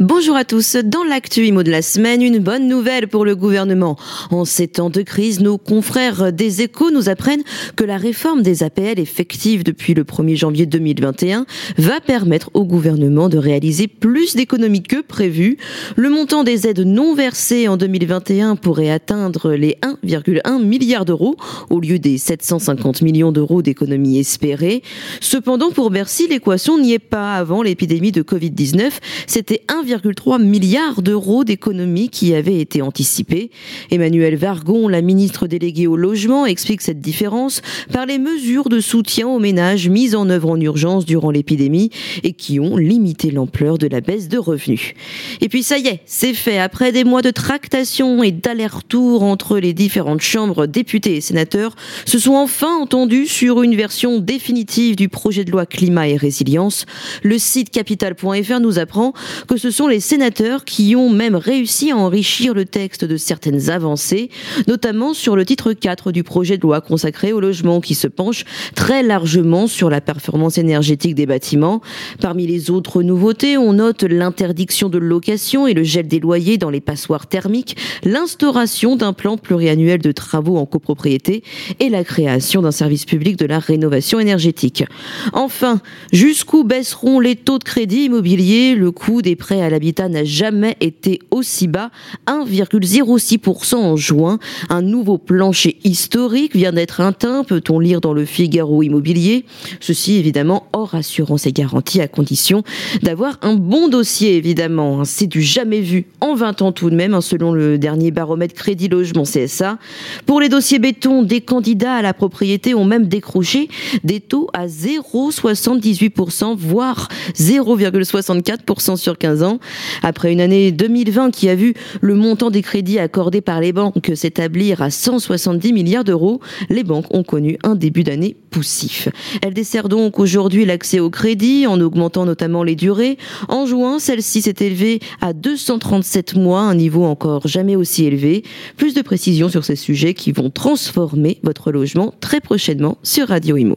Bonjour à tous. Dans l'actu IMO de la semaine, une bonne nouvelle pour le gouvernement. En ces temps de crise, nos confrères des échos nous apprennent que la réforme des APL effective depuis le 1er janvier 2021 va permettre au gouvernement de réaliser plus d'économies que prévu. Le montant des aides non versées en 2021 pourrait atteindre les 1,1 milliard d'euros au lieu des 750 millions d'euros d'économies espérées. Cependant, pour Bercy, l'équation n'y est pas. Avant l'épidémie de Covid-19, c'était 1,3 milliard d'euros d'économies qui avaient été anticipées. Emmanuel Vargon, la ministre déléguée au logement, explique cette différence par les mesures de soutien aux ménages mises en œuvre en urgence durant l'épidémie et qui ont limité l'ampleur de la baisse de revenus. Et puis ça y est, c'est fait. Après des mois de tractation et d'aller-retour entre les différentes chambres, députés et sénateurs se sont enfin entendus sur une version définitive du projet de loi climat et résilience. Le site capital.fr nous apprend que ce sont les sénateurs qui ont même réussi à enrichir le texte de certaines avancées, notamment sur le titre 4 du projet de loi consacré au logement qui se penche très largement sur la performance énergétique des bâtiments. Parmi les autres nouveautés, on note l'interdiction de location et le gel des loyers dans les passoires thermiques, l'instauration d'un plan pluriannuel de travaux en copropriété et la création d'un service public de la rénovation énergétique. Enfin, jusqu'où baisseront les taux de crédit immobilier Le coût des prêts à l'habitat n'a jamais été aussi bas, 1,06% en juin. Un nouveau plancher historique vient d'être atteint, peut-on lire dans le Figaro Immobilier. Ceci évidemment hors assurance et garantie à condition d'avoir un bon dossier évidemment. C'est du jamais vu en 20 ans tout de même, hein, selon le dernier baromètre Crédit Logement CSA. Pour les dossiers béton, des candidats à la propriété ont même décroché des taux à 0,78%, voire 0,64% sur 15 Après une année 2020 qui a vu le montant des crédits accordés par les banques s'établir à 170 milliards d'euros, les banques ont connu un début d'année poussif. Elles desserrent donc aujourd'hui l'accès au crédit en augmentant notamment les durées. En juin, celle-ci s'est élevée à 237 mois, un niveau encore jamais aussi élevé. Plus de précisions sur ces sujets qui vont transformer votre logement très prochainement sur Radio Imo.